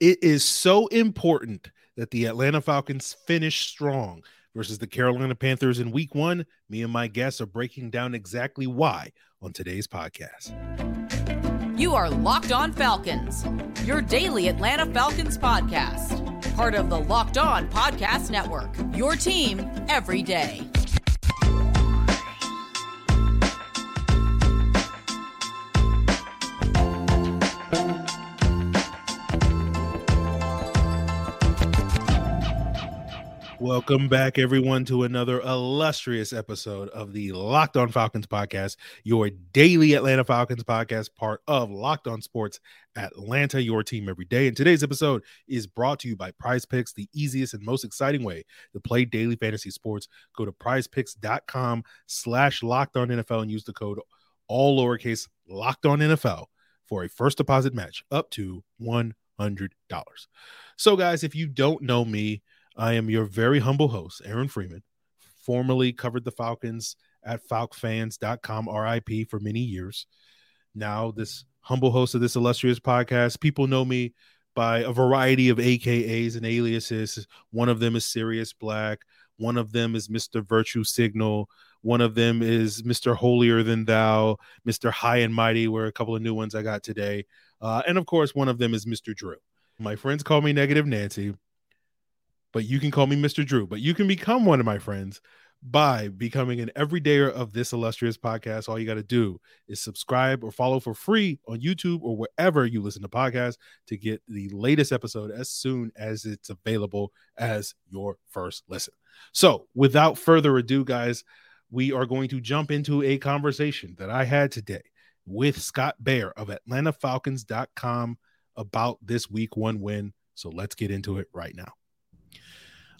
It is so important that the Atlanta Falcons finish strong versus the Carolina Panthers in week one. Me and my guests are breaking down exactly why on today's podcast. You are Locked On Falcons, your daily Atlanta Falcons podcast, part of the Locked On Podcast Network, your team every day. Welcome back, everyone, to another illustrious episode of the Locked On Falcons podcast, your daily Atlanta Falcons podcast, part of Locked On Sports Atlanta, your team every day. And today's episode is brought to you by Prize Picks, the easiest and most exciting way to play daily fantasy sports. Go to prizepicks.com slash locked on NFL and use the code all lowercase locked on NFL for a first deposit match up to $100. So, guys, if you don't know me, I am your very humble host, Aaron Freeman, formerly covered the Falcons at falcfans.com RIP for many years. Now, this humble host of this illustrious podcast, people know me by a variety of AKAs and aliases. One of them is Sirius Black, one of them is Mr. Virtue Signal, one of them is Mr. Holier Than Thou, Mr. High and Mighty, were a couple of new ones I got today. Uh, and of course, one of them is Mr. Drew. My friends call me Negative Nancy but you can call me Mr. Drew. But you can become one of my friends by becoming an everydayer of this illustrious podcast. All you got to do is subscribe or follow for free on YouTube or wherever you listen to podcasts to get the latest episode as soon as it's available as your first listen. So, without further ado, guys, we are going to jump into a conversation that I had today with Scott Bair of AtlantaFalcons.com about this week one win. So, let's get into it right now.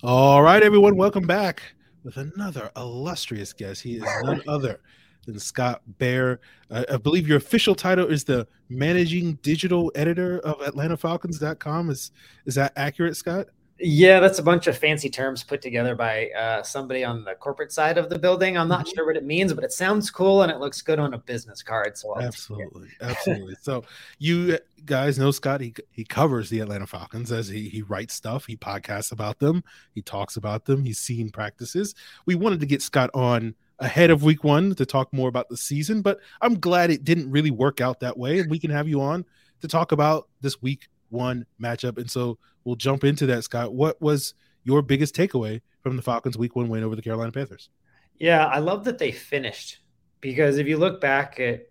All right, everyone, welcome back with another illustrious guest. He is none other than Scott Bair. I, I believe your official title is the managing digital editor of AtlantaFalcons.com. Is is that accurate, Scott? Yeah, that's a bunch of fancy terms put together by uh, somebody on the corporate side of the building. I'm not mm-hmm. sure what it means, but it sounds cool and it looks good on a business card. So absolutely, absolutely. so you guys know Scott. He he covers the Atlanta Falcons as he he writes stuff. He podcasts about them. He talks about them. He's seen practices. We wanted to get Scott on ahead of Week One to talk more about the season, but I'm glad it didn't really work out that way, and we can have you on to talk about this Week One matchup. And so we'll jump into that, Scott. What was your biggest takeaway from the Falcons' Week One win over the Carolina Panthers? Yeah, I love that they finished because if you look back at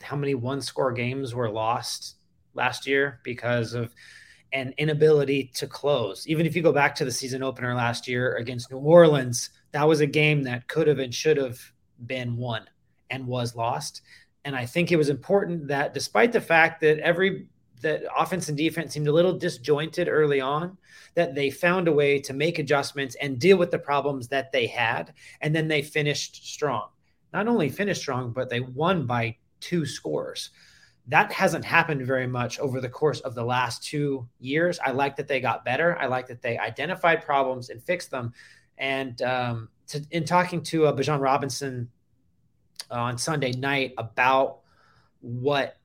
how many one-score games were lost last year because of an inability to close. Even if you go back to the season opener last year against New Orleans, that was a game that could have and should have been won and was lost. And I think it was important that despite the fact that every that offense and defense seemed a little disjointed early on, that they found a way to make adjustments and deal with the problems that they had. And then they finished strong. Not only finished strong, but they won by two scores. That hasn't happened very much over the course of the last two years. I like that they got better. I like that they identified problems and fixed them. And um, to, in talking to uh, Bijan Robinson on Sunday night about what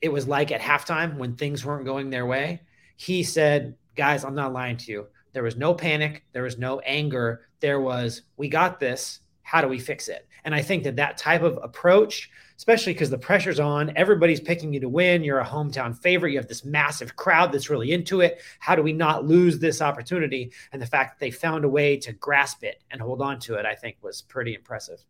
it was like at halftime when things weren't going their way. He said, Guys, I'm not lying to you. There was no panic. There was no anger. There was, We got this. How do we fix it? And I think that that type of approach, especially because the pressure's on, everybody's picking you to win. You're a hometown favorite. You have this massive crowd that's really into it. How do we not lose this opportunity? And the fact that they found a way to grasp it and hold on to it, I think was pretty impressive.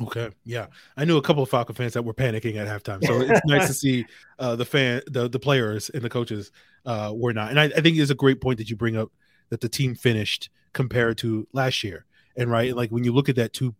Okay, yeah, I knew a couple of Falcon fans that were panicking at halftime, so it's nice to see uh, the fan, the the players and the coaches uh, were not. And I, I think it's a great point that you bring up that the team finished compared to last year, and right, like when you look at that two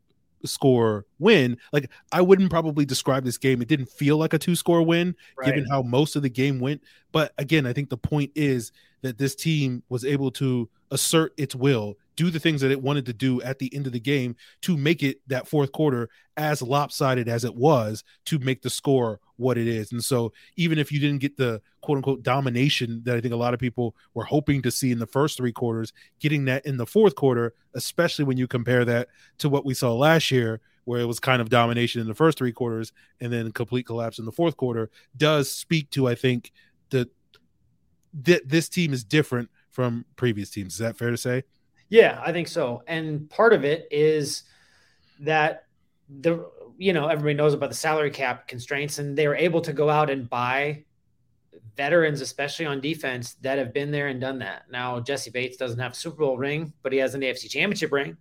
score win, like I wouldn't probably describe this game. It didn't feel like a two score win, right. given how most of the game went. But again, I think the point is that this team was able to assert its will do the things that it wanted to do at the end of the game to make it that fourth quarter as lopsided as it was to make the score what it is. And so, even if you didn't get the quote unquote domination that I think a lot of people were hoping to see in the first three quarters, getting that in the fourth quarter, especially when you compare that to what we saw last year, where it was kind of domination in the first three quarters and then complete collapse in the fourth quarter, does speak to, I think, the that this team is different from previous teams. Is that fair to say? Yeah, I think so. And part of it is that the you know everybody knows about the salary cap constraints, and they were able to go out and buy veterans, especially on defense, that have been there and done that. Now Jessie Bates doesn't have a Super Bowl ring, but he has an AFC Championship ring.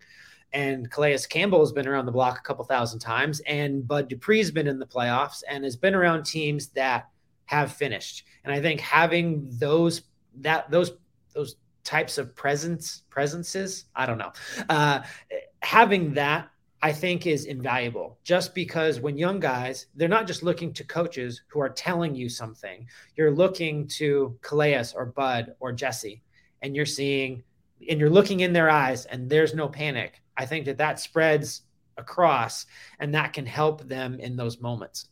And Calais Campbell has been around the block a couple thousand times, and Bud Dupree's been in the playoffs and has been around teams that have finished. And I think having those that those those types of presence presences, I don't know, uh, having that I think is invaluable just because when young guys, they're not just looking to coaches who are telling you something. You're looking to Calais or Bud or Jessie, and you're seeing, and you're looking in their eyes, and there's no panic. I think that that spreads across, and that can help them in those moments.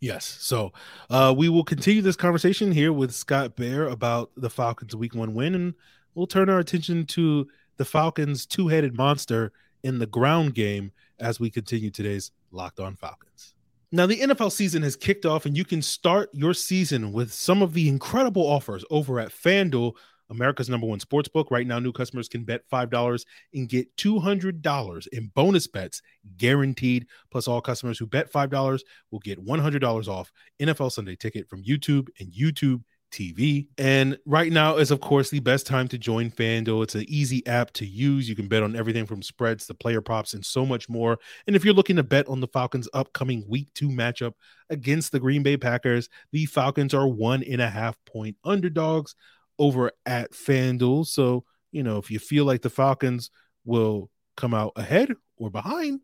Yes. So uh, we will continue this conversation here with Scott Bair about the Falcons' week one win, and we'll turn our attention to the Falcons' two headed monster in the ground game as we continue today's Locked On Falcons. Now, the NFL season has kicked off, and you can start your season with some of the incredible offers over at FanDuel, America's number one sports book. Right now, new customers can bet $5 and get $200 in bonus bets guaranteed. Plus, all customers who bet $5 will get $100 off NFL Sunday ticket from YouTube and YouTube TV. And right now is, of course, the best time to join FanDuel. It's an easy app to use. You can bet on everything from spreads to player props and so much more. And if you're looking to bet on the Falcons' upcoming week two matchup against the Green Bay Packers, the Falcons are one and a half point underdogs over at FanDuel. So, you know, if you feel like the Falcons will come out ahead or behind,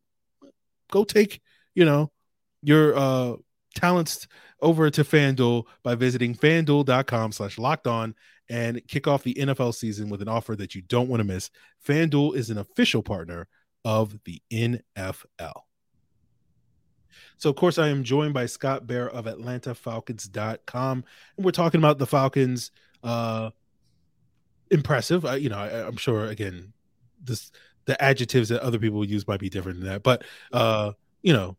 go take, you know, your uh talents over to FanDuel by visiting fanduel.com slash locked on and kick off the NFL season with an offer that you don't want to miss. FanDuel is an official partner of the NFL. So, of course, I am joined by Scott Bair of AtlantaFalcons.com, and we're talking about the Falcons. Uh, impressive, uh, you know. I, am sure again, this the adjectives that other people use might be different than that, but uh, you know,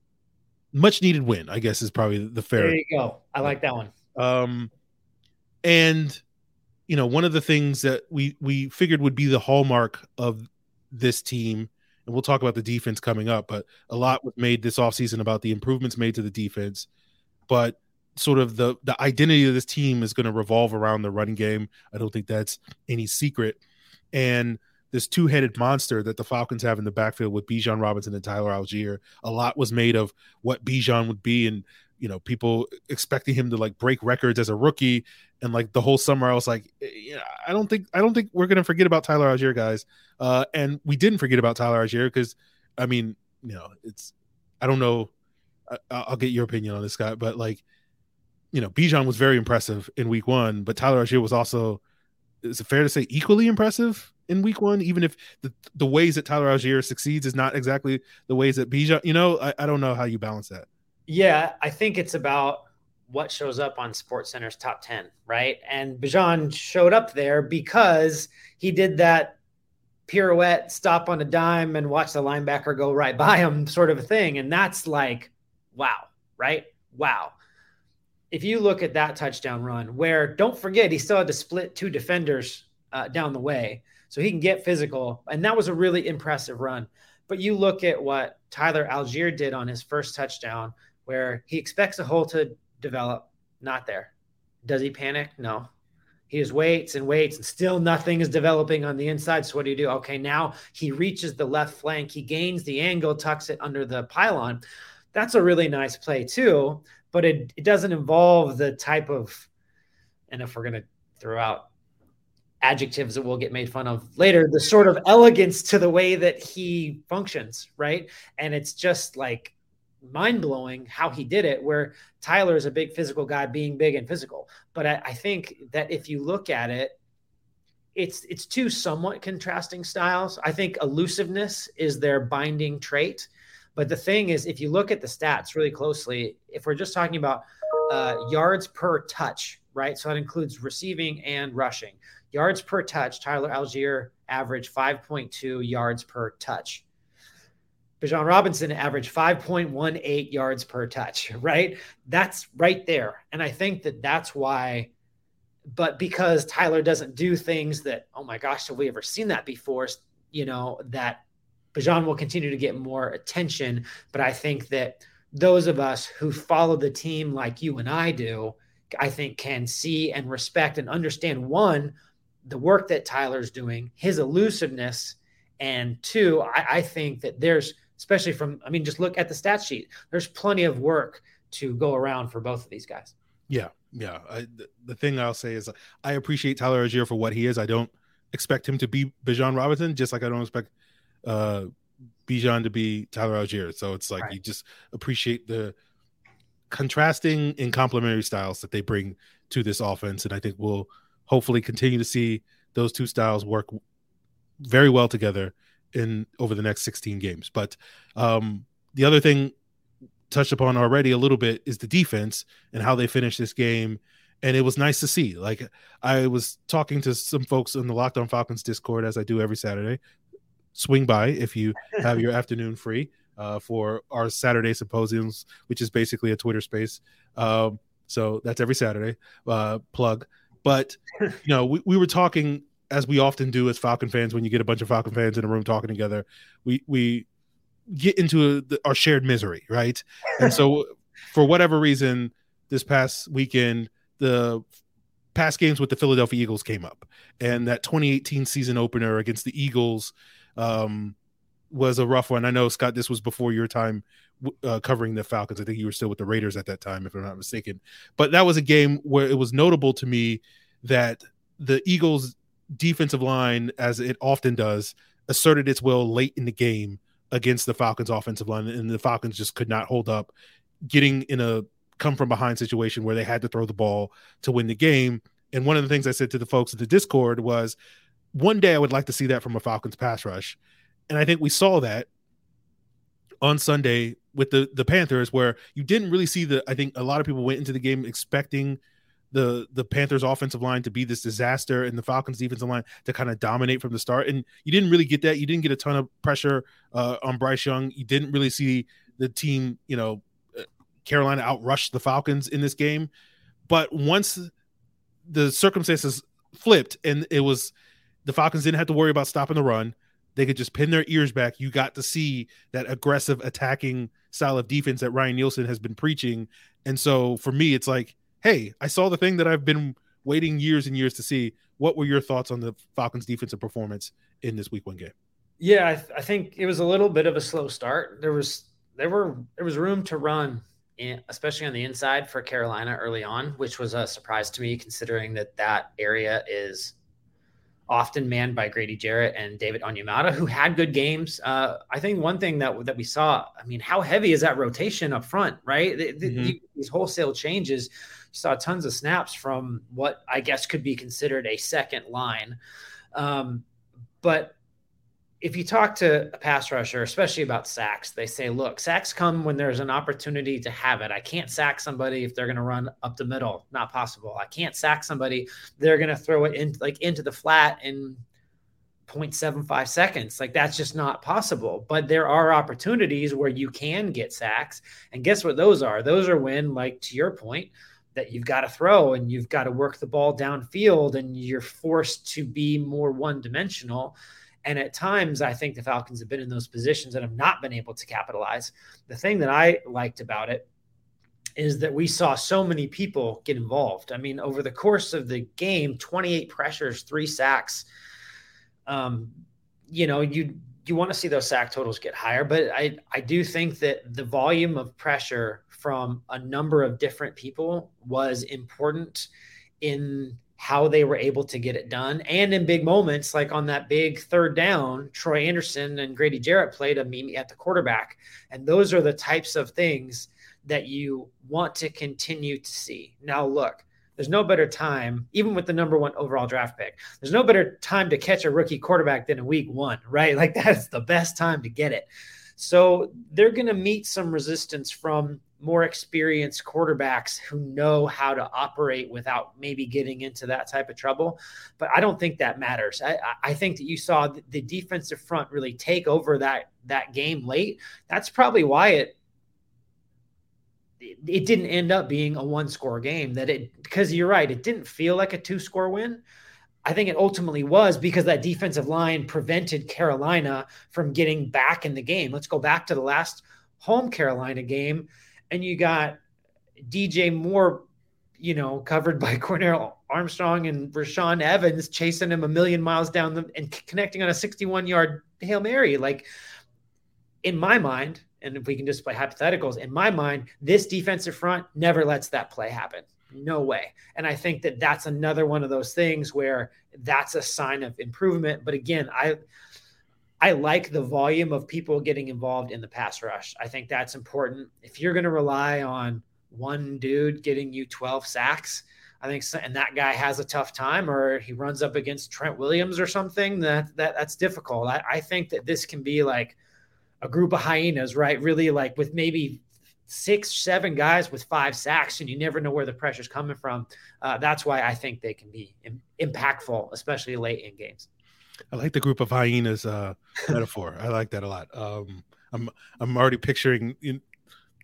much needed win, I guess is probably the fair. There you go. I like that one. Um, and you know, one of the things that we we figured would be the hallmark of this team, and we'll talk about the defense coming up, but a lot was made this offseason about the improvements made to the defense, but sort of the the identity of this team is going to revolve around the running game. I don't think that's any secret. And this two-headed monster that the Falcons have in the backfield with Bijan Robinson and Tyler Allgeier. A lot was made of what Bijan would be, and you know, people expecting him to like break records as a rookie. And like the whole summer, I was like, eh, yeah, I don't think I don't think we're gonna forget about Tyler Allgeier, guys. Uh, and we didn't forget about Tyler Allgeier because, I mean, you know, it's I don't know. I, will get your opinion on this, Scott, but like, you know, Bijan was very impressive in week one, but Tyler Allgeier was also is it fair to say equally impressive in week one, even if the, the ways that Tyler Allgeier succeeds is not exactly the ways that Bijan, you know, I, I don't know how you balance that. Yeah, I think it's about what shows up on Sports Center's top 10, right? And Bijan showed up there because he did that pirouette, stop on a dime, and watch the linebacker go right by him, sort of a thing. And that's like, wow, right? Wow if you look at that touchdown run, where don't forget he still had to split two defenders uh, down the way, so he can get physical, and that was a really impressive run. But you look at what Tyler Allgeier did on his first touchdown, where he expects a hole to develop, not there. Does he panic? No. He just waits and waits, and still nothing is developing on the inside. So what do you do? Okay, now he reaches the left flank, he gains the angle, tucks it under the pylon. That's a really nice play too but it, it doesn't involve the type of, and if we're going to throw out adjectives that we'll get made fun of later, the sort of elegance to the way that he functions, right? And it's just like mind blowing how he did it, where Tyler is a big physical guy being big and physical. But I, I think that if you look at it, it's it's two somewhat contrasting styles. I think elusiveness is their binding trait but the thing is, if you look at the stats really closely, if we're just talking about uh, yards per touch, right? So that includes receiving and rushing. Yards per touch, Tyler Allgeier averaged 5.2 yards per touch. Bijan Robinson averaged 5.18 yards per touch, right? That's right there. And I think that that's why but because Tyler doesn't do things that, oh my gosh, have we ever seen that before? You know, that Bijan will continue to get more attention. But I think that those of us who follow the team like you and I do, I think can see and respect and understand one, the work that Tyler's doing, his elusiveness, and two, I, I think that there's, especially from, I mean, just look at the stat sheet, there's plenty of work to go around for both of these guys. Yeah, yeah. I, the, the, thing I'll say is I appreciate Tyler Allgeier for what he is. I don't expect him to be Bijan Robinson, just like I don't expect uh Bijan to be Tyler Allgeier. So it's like right. you just appreciate the contrasting and complementary styles that they bring to this offense, and I think we'll hopefully continue to see those two styles work very well together in over the next 16 games. But um, the other thing touched upon already a little bit is the defense and how they finished this game. And it was nice to see. Like I was talking to some folks in the Locked On Falcons Discord as I do every Saturday. Swing by if you have your afternoon free uh, for our Saturday symposiums, which is basically a Twitter space. Um, so that's every Saturday. Uh, plug. But you know, we, we were talking as we often do as Falcon fans when you get a bunch of Falcon fans in a room talking together. We we get into a, our shared misery, right? And so, for whatever reason, this past weekend, the past games with the Philadelphia Eagles came up, and that 2018 season opener against the Eagles um, was a rough one. I know Scott, this was before your time uh, covering the Falcons. I think you were still with the Raiders at that time, if I'm not mistaken. But that was a game where it was notable to me that the Eagles' defensive line, as it often does, asserted its will late in the game against the Falcons offensive line, and the Falcons just could not hold up, getting in a come from behind situation where they had to throw the ball to win the game. And one of the things I said to the folks at the Discord was, one day I would like to see that from a Falcons pass rush, and I think we saw that on Sunday with the the Panthers, where you didn't really see the. I think a lot of people went into the game expecting the the Panthers offensive line to be this disaster and the Falcons defensive line to kind of dominate from the start. And you didn't really get that. You didn't get a ton of pressure uh, on Bryce Young. You didn't really see the team, you know, uh, Carolina outrush the Falcons in this game. But once the circumstances flipped and it was the Falcons didn't have to worry about stopping the run. They could just pin their ears back. You got to see that aggressive attacking style of defense that Ryan Nielsen has been preaching. And so for me, it's like hey, I saw the thing that I've been waiting years and years to see. What were your thoughts on the Falcons' defensive performance in this Week One game? Yeah, I, th- I think it was a little bit of a slow start. There was there were there was room to run, in, especially on the inside for Carolina early on, which was a surprise to me considering that that area is often manned by Grady Jarrett and David Onyemata, who had good games. Uh, I think one thing that that we saw, I mean, how heavy is that rotation up front, right? The, mm-hmm. these wholesale changes saw tons of snaps from what I guess could be considered a second line. Um, but if you talk to a pass rusher, especially about sacks, they say, look, sacks come when there's an opportunity to have it. I can't sack somebody if they're going to run up the middle. Not possible. I can't sack somebody. They're going to throw it in like into the flat in 0.75 seconds. Like that's just not possible. But there are opportunities where you can get sacks. And guess what those are? Those are when, like to your point, that you've got to throw and you've got to work the ball downfield and you're forced to be more one dimensional. And at times, I think the Falcons have been in those positions and have not been able to capitalize. The thing that I liked about it is that we saw so many people get involved. I mean, over the course of the game, 28 pressures, three sacks. Um, you know, you you want to see those sack totals get higher, but I I do think that the volume of pressure from a number of different people was important in how they were able to get it done. And in big moments, like on that big third down, Troy Anderson and Grady Jarrett played a meme at the quarterback. And those are the types of things that you want to continue to see. Now, look, there's no better time, even with the number one overall draft pick, there's no better time to catch a rookie quarterback than in week one, right? Like that's the best time to get it. So they're going to meet some resistance from more experienced quarterbacks who know how to operate without maybe getting into that type of trouble. But I don't think that matters. I, I think that you saw the defensive front really take over that that game late. That's probably why it it didn't end up being a one score game that it because you're right it didn't feel like a two score win i think it ultimately was because that defensive line prevented carolina from getting back in the game let's go back to the last home carolina game and you got dj moore you know covered by cornell armstrong and Rashaan evans chasing him a million miles down the and connecting on a 61 yard hail mary like in my mind and if we can just play hypotheticals, in my mind, this defensive front never lets that play happen. No way. And I think that that's another one of those things where that's a sign of improvement. But again, I I like the volume of people getting involved in the pass rush. I think that's important. If you're going to rely on one dude getting you 12 sacks, I think, so, and that guy has a tough time, or he runs up against Trent Williams or something. That that that's difficult. I, I think that this can be like a group of hyenas, right? Really like with maybe six, seven guys with five sacks, and you never know where the pressure's coming from. Uh, that's why I think they can be Im- impactful, especially late in games. I like the group of hyenas uh, metaphor. I like that a lot. Um, I'm I'm already picturing in,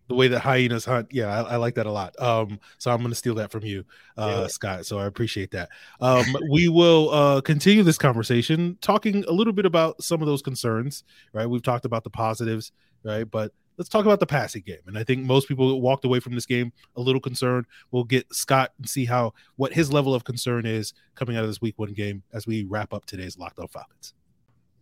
the way that hyenas hunt. Yeah, I, I, like that a lot. Um, so I'm going to steal that from you, uh, yeah. Scott. So I appreciate that. Um, we will uh, continue this conversation talking a little bit about some of those concerns. Right, we've talked about the positives, right, but let's talk about the passing game. And I think most people walked away from this game a little concerned. We'll get Scott and see how what his level of concern is coming out of this Week One game as we wrap up today's Locked On Falcons.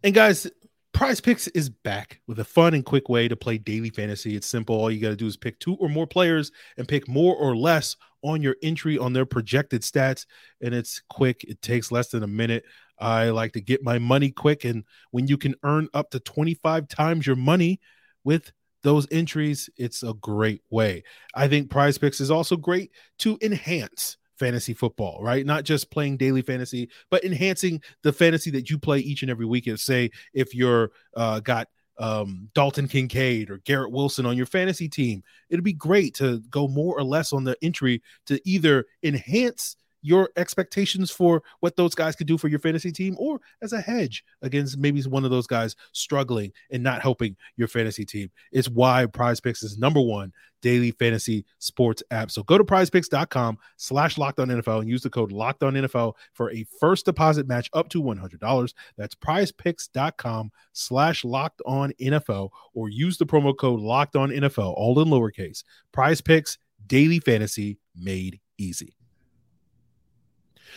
And guys, Prize Picks is back with a fun and quick way to play daily fantasy. It's simple. All you got to do is pick two or more players and pick more or less on your entry on their projected stats. And it's quick, it takes less than a minute. I like to get my money quick. And when you can earn up to 25 times your money with those entries, it's a great way. I think Prize Picks is also great to enhance fantasy football, right? Not just playing daily fantasy, but enhancing the fantasy that you play each and every week. If say if you're uh, got um, Dalton Kincaid or Garrett Wilson on your fantasy team, it'd be great to go more or less on the entry to either enhance your expectations for what those guys could do for your fantasy team or as a hedge against maybe one of those guys struggling and not helping your fantasy team. It's why Prize Picks is number one daily fantasy sports app. So go to prizepicks.com slash locked on NFL and use the code locked NFL for a first deposit match up to $100. That's prizepicks.com slash locked on NFL or use the promo code locked on NFL, all in lowercase. Prize Picks, daily fantasy made easy.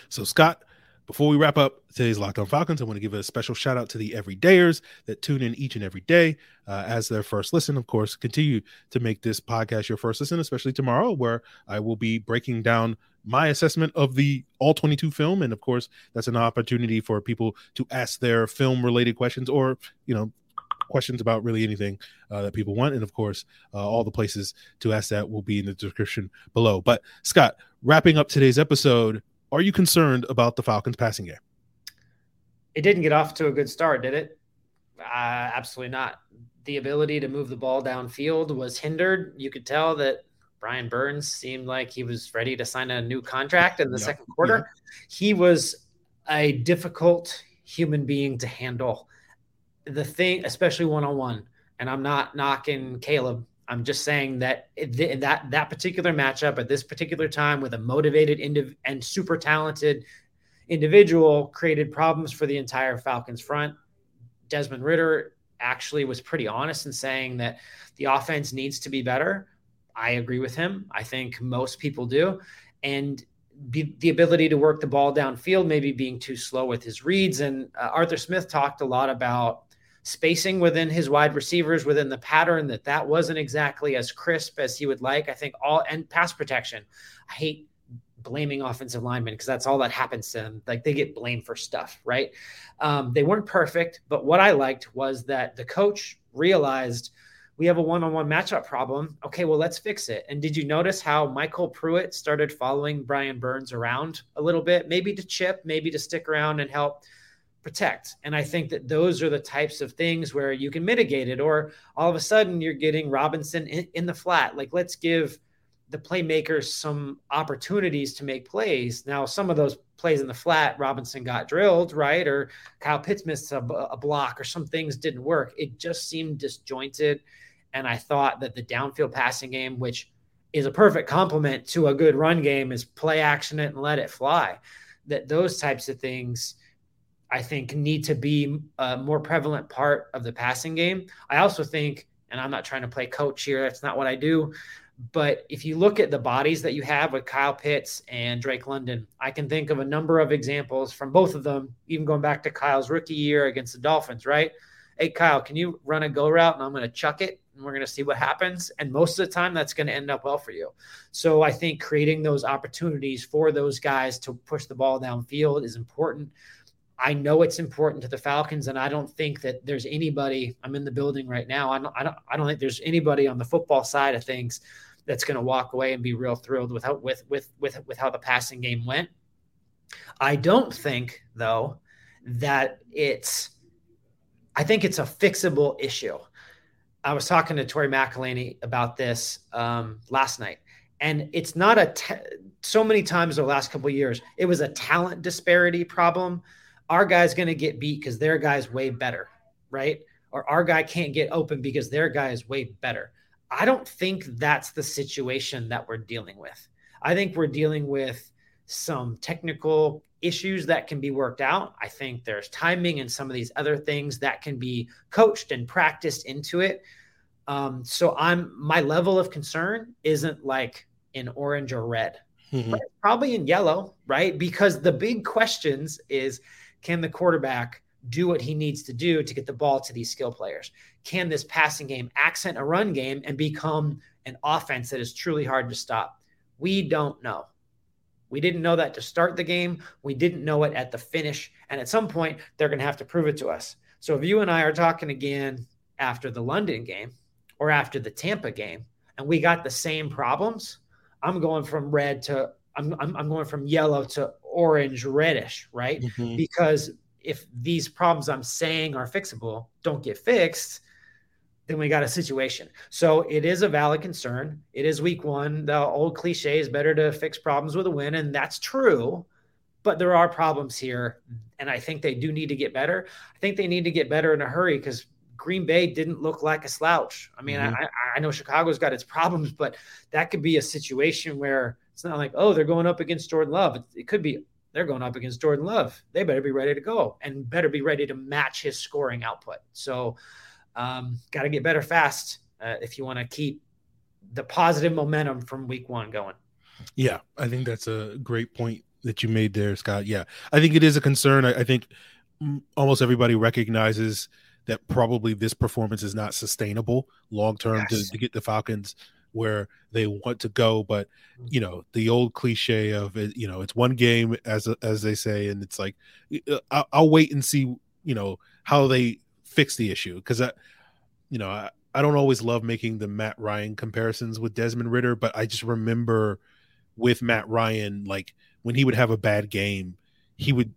So, Scott, before we wrap up today's Locked On Falcons, I want to give a special shout out to the everydayers that tune in each and every day uh, as their first listen. Of course, continue to make this podcast your first listen, especially tomorrow, where I will be breaking down my assessment of the all 22 film. And of course, that's an opportunity for people to ask their film related questions or, you know, questions about really anything uh, that people want. And of course, uh, all the places to ask that will be in the description below. But Scott, wrapping up today's episode, are you concerned about the Falcons passing game? It didn't get off to a good start, did it? Uh, absolutely not. The ability to move the ball downfield was hindered. You could tell that Brian Burns seemed like he was ready to sign a new contract in the yeah, second quarter. Yeah. He was a difficult human being to handle. The thing, especially one on one, and I'm not knocking Caleb I'm just saying that that that particular matchup at this particular time with a motivated indiv- and super talented individual created problems for the entire Falcons front. Desmond Ridder actually was pretty honest in saying that the offense needs to be better. I agree with him. I think most people do. And be, the ability to work the ball downfield, maybe being too slow with his reads. And uh, Arthur Smith talked a lot about spacing within his wide receivers within the pattern that that wasn't exactly as crisp as he would like. I think all and pass protection. I hate blaming offensive linemen because that's all that happens to them. Like they get blamed for stuff, right? Um, they weren't perfect, but what I liked was that the coach realized we have a one-on-one matchup problem. Okay, well let's fix it. And did you notice how MyCole Pruitt started following Brian Burns around a little bit, maybe to chip, maybe to stick around and help protect. And I think that those are the types of things where you can mitigate it. Or all of a sudden you're getting Robinson in, in, the flat. Like let's give the playmakers some opportunities to make plays. Now, some of those plays in the flat, Robinson got drilled, right? Or Kyle Pitts missed a, a block, or some things didn't work. It just seemed disjointed. And I thought that the downfield passing game, which is a perfect complement to a good run game is play action it and let it fly. That those types of things I think need to be a more prevalent part of the passing game. I also think, and I'm not trying to play coach here, that's not what I do. But if you look at the bodies that you have with Kyle Pitts and Drake London, I can think of a number of examples from both of them, even going back to Kyle's rookie year against the Dolphins, right? Hey, Kyle, can you run a go route and I'm going to chuck it and we're going to see what happens? And most of the time, that's going to end up well for you. So I think creating those opportunities for those guys to push the ball downfield is important. I know it's important to the Falcons, and I don't think that there's anybody. I'm in the building right now. I don't. I don't. I don't think there's anybody on the football side of things that's going to walk away and be real thrilled with how with with with with how the passing game went. I don't think though that it's. I think it's a fixable issue. I was talking to Tori McElhaney about this um, last night, and it's not a. so many times the last couple years, it was a talent disparity problem our guy's going to get beat because their guy's way better, right? Or our guy can't get open because their guy is way better. I don't think that's the situation that we're dealing with. I think we're dealing with some technical issues that can be worked out. I think there's timing and some of these other things that can be coached and practiced into it. Um, so I'm my level of concern isn't like in orange or red, mm-hmm. probably in yellow, right? Because the big questions is can the quarterback do what he needs to do to get the ball to these skill players? Can this passing game accent a run game and become an offense that is truly hard to stop? We don't know. We didn't know that to start the game. We didn't know it at the finish. And at some point, they're going to have to prove it to us. So if you and I are talking again after the London game or after the Tampa game, and we got the same problems, I'm going from red to I'm, I'm, I'm going from yellow to orange reddish, right? Mm-hmm. Because if these problems I'm saying are fixable don't get fixed, then we got a situation. So it is a valid concern. It is week one. The old cliche is better to fix problems with a win, and that's true. But there are problems here, and I think they do need to get better. I think they need to get better in a hurry because Green Bay didn't look like a slouch. I mean, mm-hmm. I, I know Chicago's got its problems, but that could be a situation where it's not like, oh, they're going up against Jordan Love. It, it could be they're going up against Jordan Love. They better be ready to go and better be ready to match his scoring output. So, um, got to get better fast uh, if you want to keep the positive momentum from week one going. Yeah, I think that's a great point that you made there, Scott. Yeah, I think it is a concern. I, I think almost everybody recognizes that probably this performance is not sustainable long term yes. to, to get the Falcons where they want to go but mm-hmm. you know the old cliche of it you know it's one game as as they say and it's like uh, I'll, I'll wait and see you know how they fix the issue because i you know I, I don't always love making the matt ryan comparisons with desmond ridder but i just remember with matt ryan like when he would have a bad game he would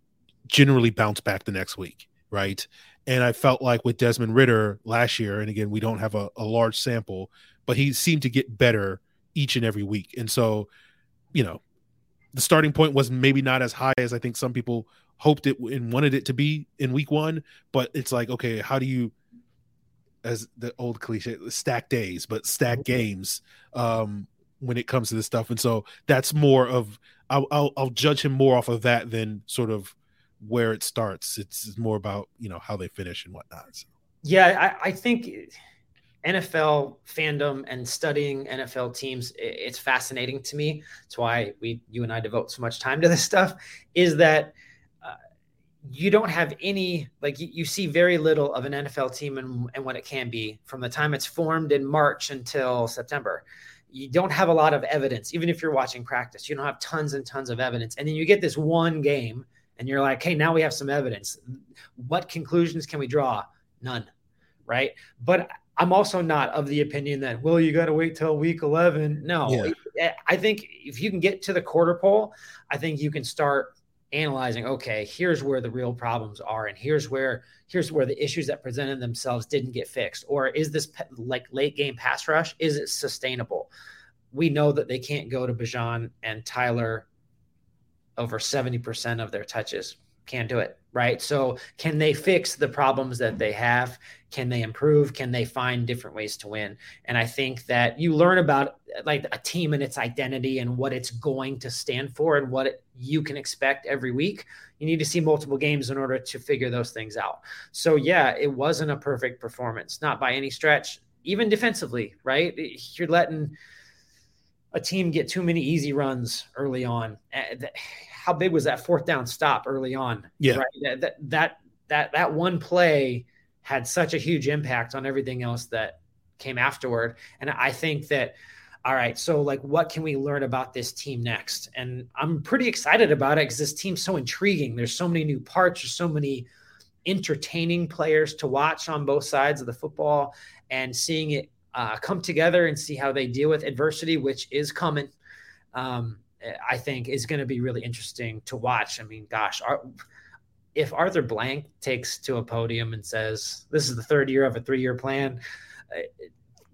generally bounce back the next week right and i felt like with desmond ridder last year and again we don't have a, a large sample but he seemed to get better each and every week. And so, you know, the starting point was maybe not as high as I think some people hoped it and wanted it to be in week one, but it's like, okay, how do you, as the old cliche, stack days, but stack games um, when it comes to this stuff. And so that's more of, I'll, I'll, I'll judge him more off of that than sort of where it starts. It's more about, you know, how they finish and whatnot. So. Yeah, I, I think NFL fandom and studying NFL teams, it's fascinating to me. It's why we, you and I, devote so much time to this stuff. Is that uh, you don't have any like you, you, see very little of an NFL team and, and what it can be from the time it's formed in March until September. You don't have a lot of evidence, even if you're watching practice. You don't have tons and tons of evidence, and then you get this one game, and you're like, "Hey, now we have some evidence. What conclusions can we draw? None." Right, but I'm also not of the opinion that, well, you got to wait till week 11. No, yeah. I think if you can get to the quarter pole, I think you can start analyzing, okay, here's where the real problems are. And here's where, here's where the issues that presented themselves didn't get fixed. Or is this like late game pass rush? Is it sustainable? We know that they can't go to Bijan and Tyler over 70% of their touches. Can't do it right? So can they fix the problems that they have? Can they improve? Can they find different ways to win? And i think that you learn about like a team and its identity and what it's going to stand for and what you can expect every week. You need to see multiple games in order to figure those things out. So yeah it wasn't a perfect performance not by any stretch even defensively right? You're letting a team get too many easy runs early on. Eh, how big was that fourth down stop early on? Yeah. Right? That, that, that, that one play had such a huge impact on everything else that came afterward. And I think that, all right, so like, what can we learn about this team next? And I'm pretty excited about it because this team's so intriguing. There's so many new parts, there's so many entertaining players to watch on both sides of the football and seeing it uh, come together and see how they deal with adversity, which is coming. Um, I think is going to be really interesting to watch. I mean, gosh, our, if Arthur Blank takes to a podium and says, This is the third year of a three year plan, uh,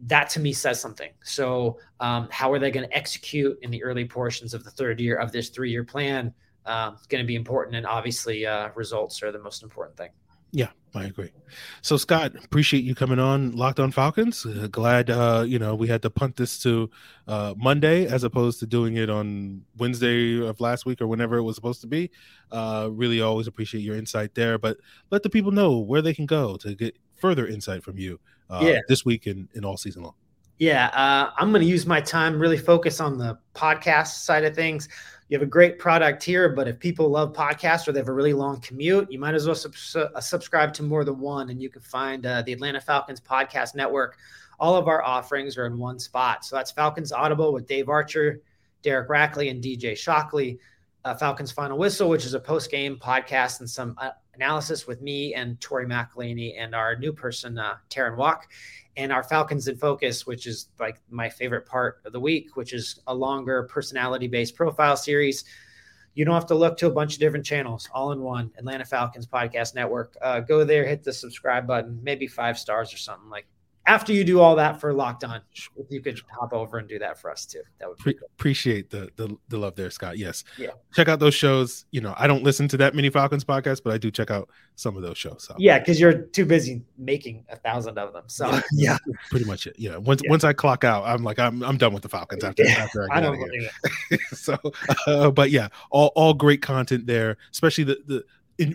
that to me says something. So, um, how are they going to execute in the early portions of the third year of this three year plan? Um, going to be important. And obviously, uh, results are the most important thing. Yeah, I agree. So Scott, appreciate you coming on Locked On Falcons. Uh, glad uh, you know we had to punt this to uh, Monday as opposed to doing it on Wednesday of last week or whenever it was supposed to be. Uh, really, always appreciate your insight there. But let the people know where they can go to get further insight from you uh, yeah. this week and, and all season long. Yeah, uh, I'm going to use my time really focus on the podcast side of things you have a great product here, but if people love podcasts or they have a really long commute, you might as well sub- uh, subscribe to more than one. And you can find uh, the Atlanta Falcons Podcast Network. All of our offerings are in one spot. So that's Falcons Audible with Dave Archer, Derek Rackley, and DJ Shockley. Uh, Falcons Final Whistle, which is a post game podcast and some uh, analysis with me and Tori McElhaney and our new person, uh, Taryn Walk and our Falcons in Focus, which is like my favorite part of the week, which is a longer personality based profile series. You don't have to look to a bunch of different channels, all in one Atlanta Falcons Podcast Network. Uh, go there, hit the subscribe button, maybe five stars or something like after you do all that for locked on, if you could hop over and do that for us too, that would Pre- cool. appreciate the, the the love there, Scott. Yes, yeah. Check out those shows. You know, I don't listen to that many Falcons podcasts, but I do check out some of those shows. So. Yeah, because you're too busy making a thousand of them. So yeah, yeah. pretty much it. Yeah, once yeah. once I clock out, I'm like I'm I'm done with the Falcons after yeah. after I, I don't believe it. so, uh, but yeah, all all great content there, especially the the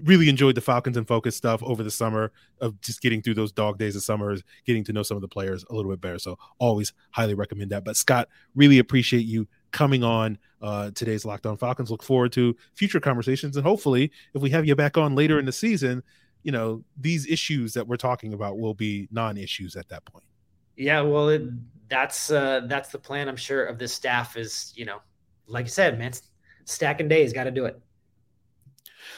really enjoyed the Falcons in Focus stuff over the summer of just getting through those dog days of summers, getting to know some of the players a little bit better. So always highly recommend that. But Scott, really appreciate you coming on uh, today's Locked On Falcons. Look forward to future conversations, and hopefully, if we have you back on later in the season, you know these issues that we're talking about will be non-issues at that point. Yeah, well, it, that's uh, that's the plan. I'm sure of this staff is you know, like I said, man, stacking days, got to do it.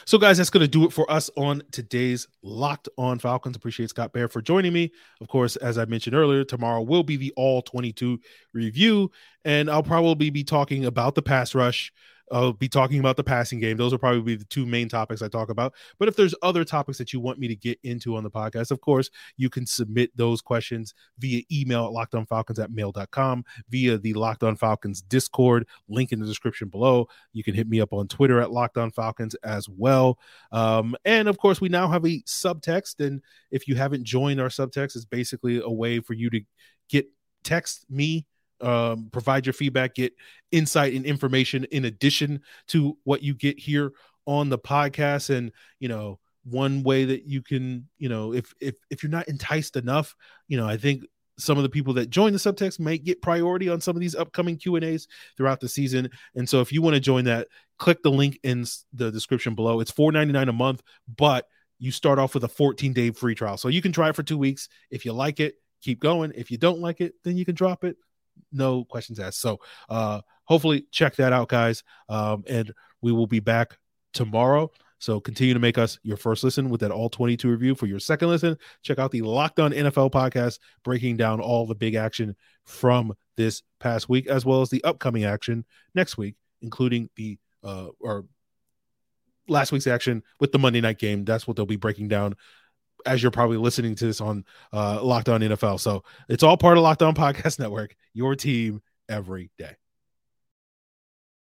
So, guys, that's going to do it for us on today's Locked On Falcons. Appreciate Scott Bair for joining me. Of course, as I mentioned earlier, tomorrow will be the All 22 review, and I'll probably be talking about the pass rush I'll be talking about the passing game. Those will probably be the two main topics I talk about. But if there's other topics that you want me to get into on the podcast, of course, you can submit those questions via email at lockedonfalcons at mail.com, via the Locked On Falcons Discord, link in the description below. You can hit me up on Twitter at Locked On Falcons as well. Um, and of course, we now have a subtext. And if you haven't joined our subtext, it's basically a way for you to get text me um, provide your feedback, get insight and information in addition to what you get here on the podcast. And, you know, one way that you can, you know, if if if you're not enticed enough, you know, I think some of the people that join the subtext might get priority on some of these upcoming Q and A's throughout the season. And so, if you want to join that, click the link in the description below. It's four ninety nine a month, but you start off with a 14 day free trial. So you can try it for two weeks. If you like it, keep going. If you don't like it, then you can drop it no questions asked. So uh hopefully check that out, guys. Um, and we will be back tomorrow. So continue to make us your first listen with that all 22 review. For your second listen, check out the Locked On NFL podcast, breaking down all the big action from this past week, as well as the upcoming action next week, including the uh or last week's action with the Monday night game. That's what they'll be breaking down as you're probably listening to this on uh, Locked On NFL. So it's all part of Locked On Podcast Network, your team every day.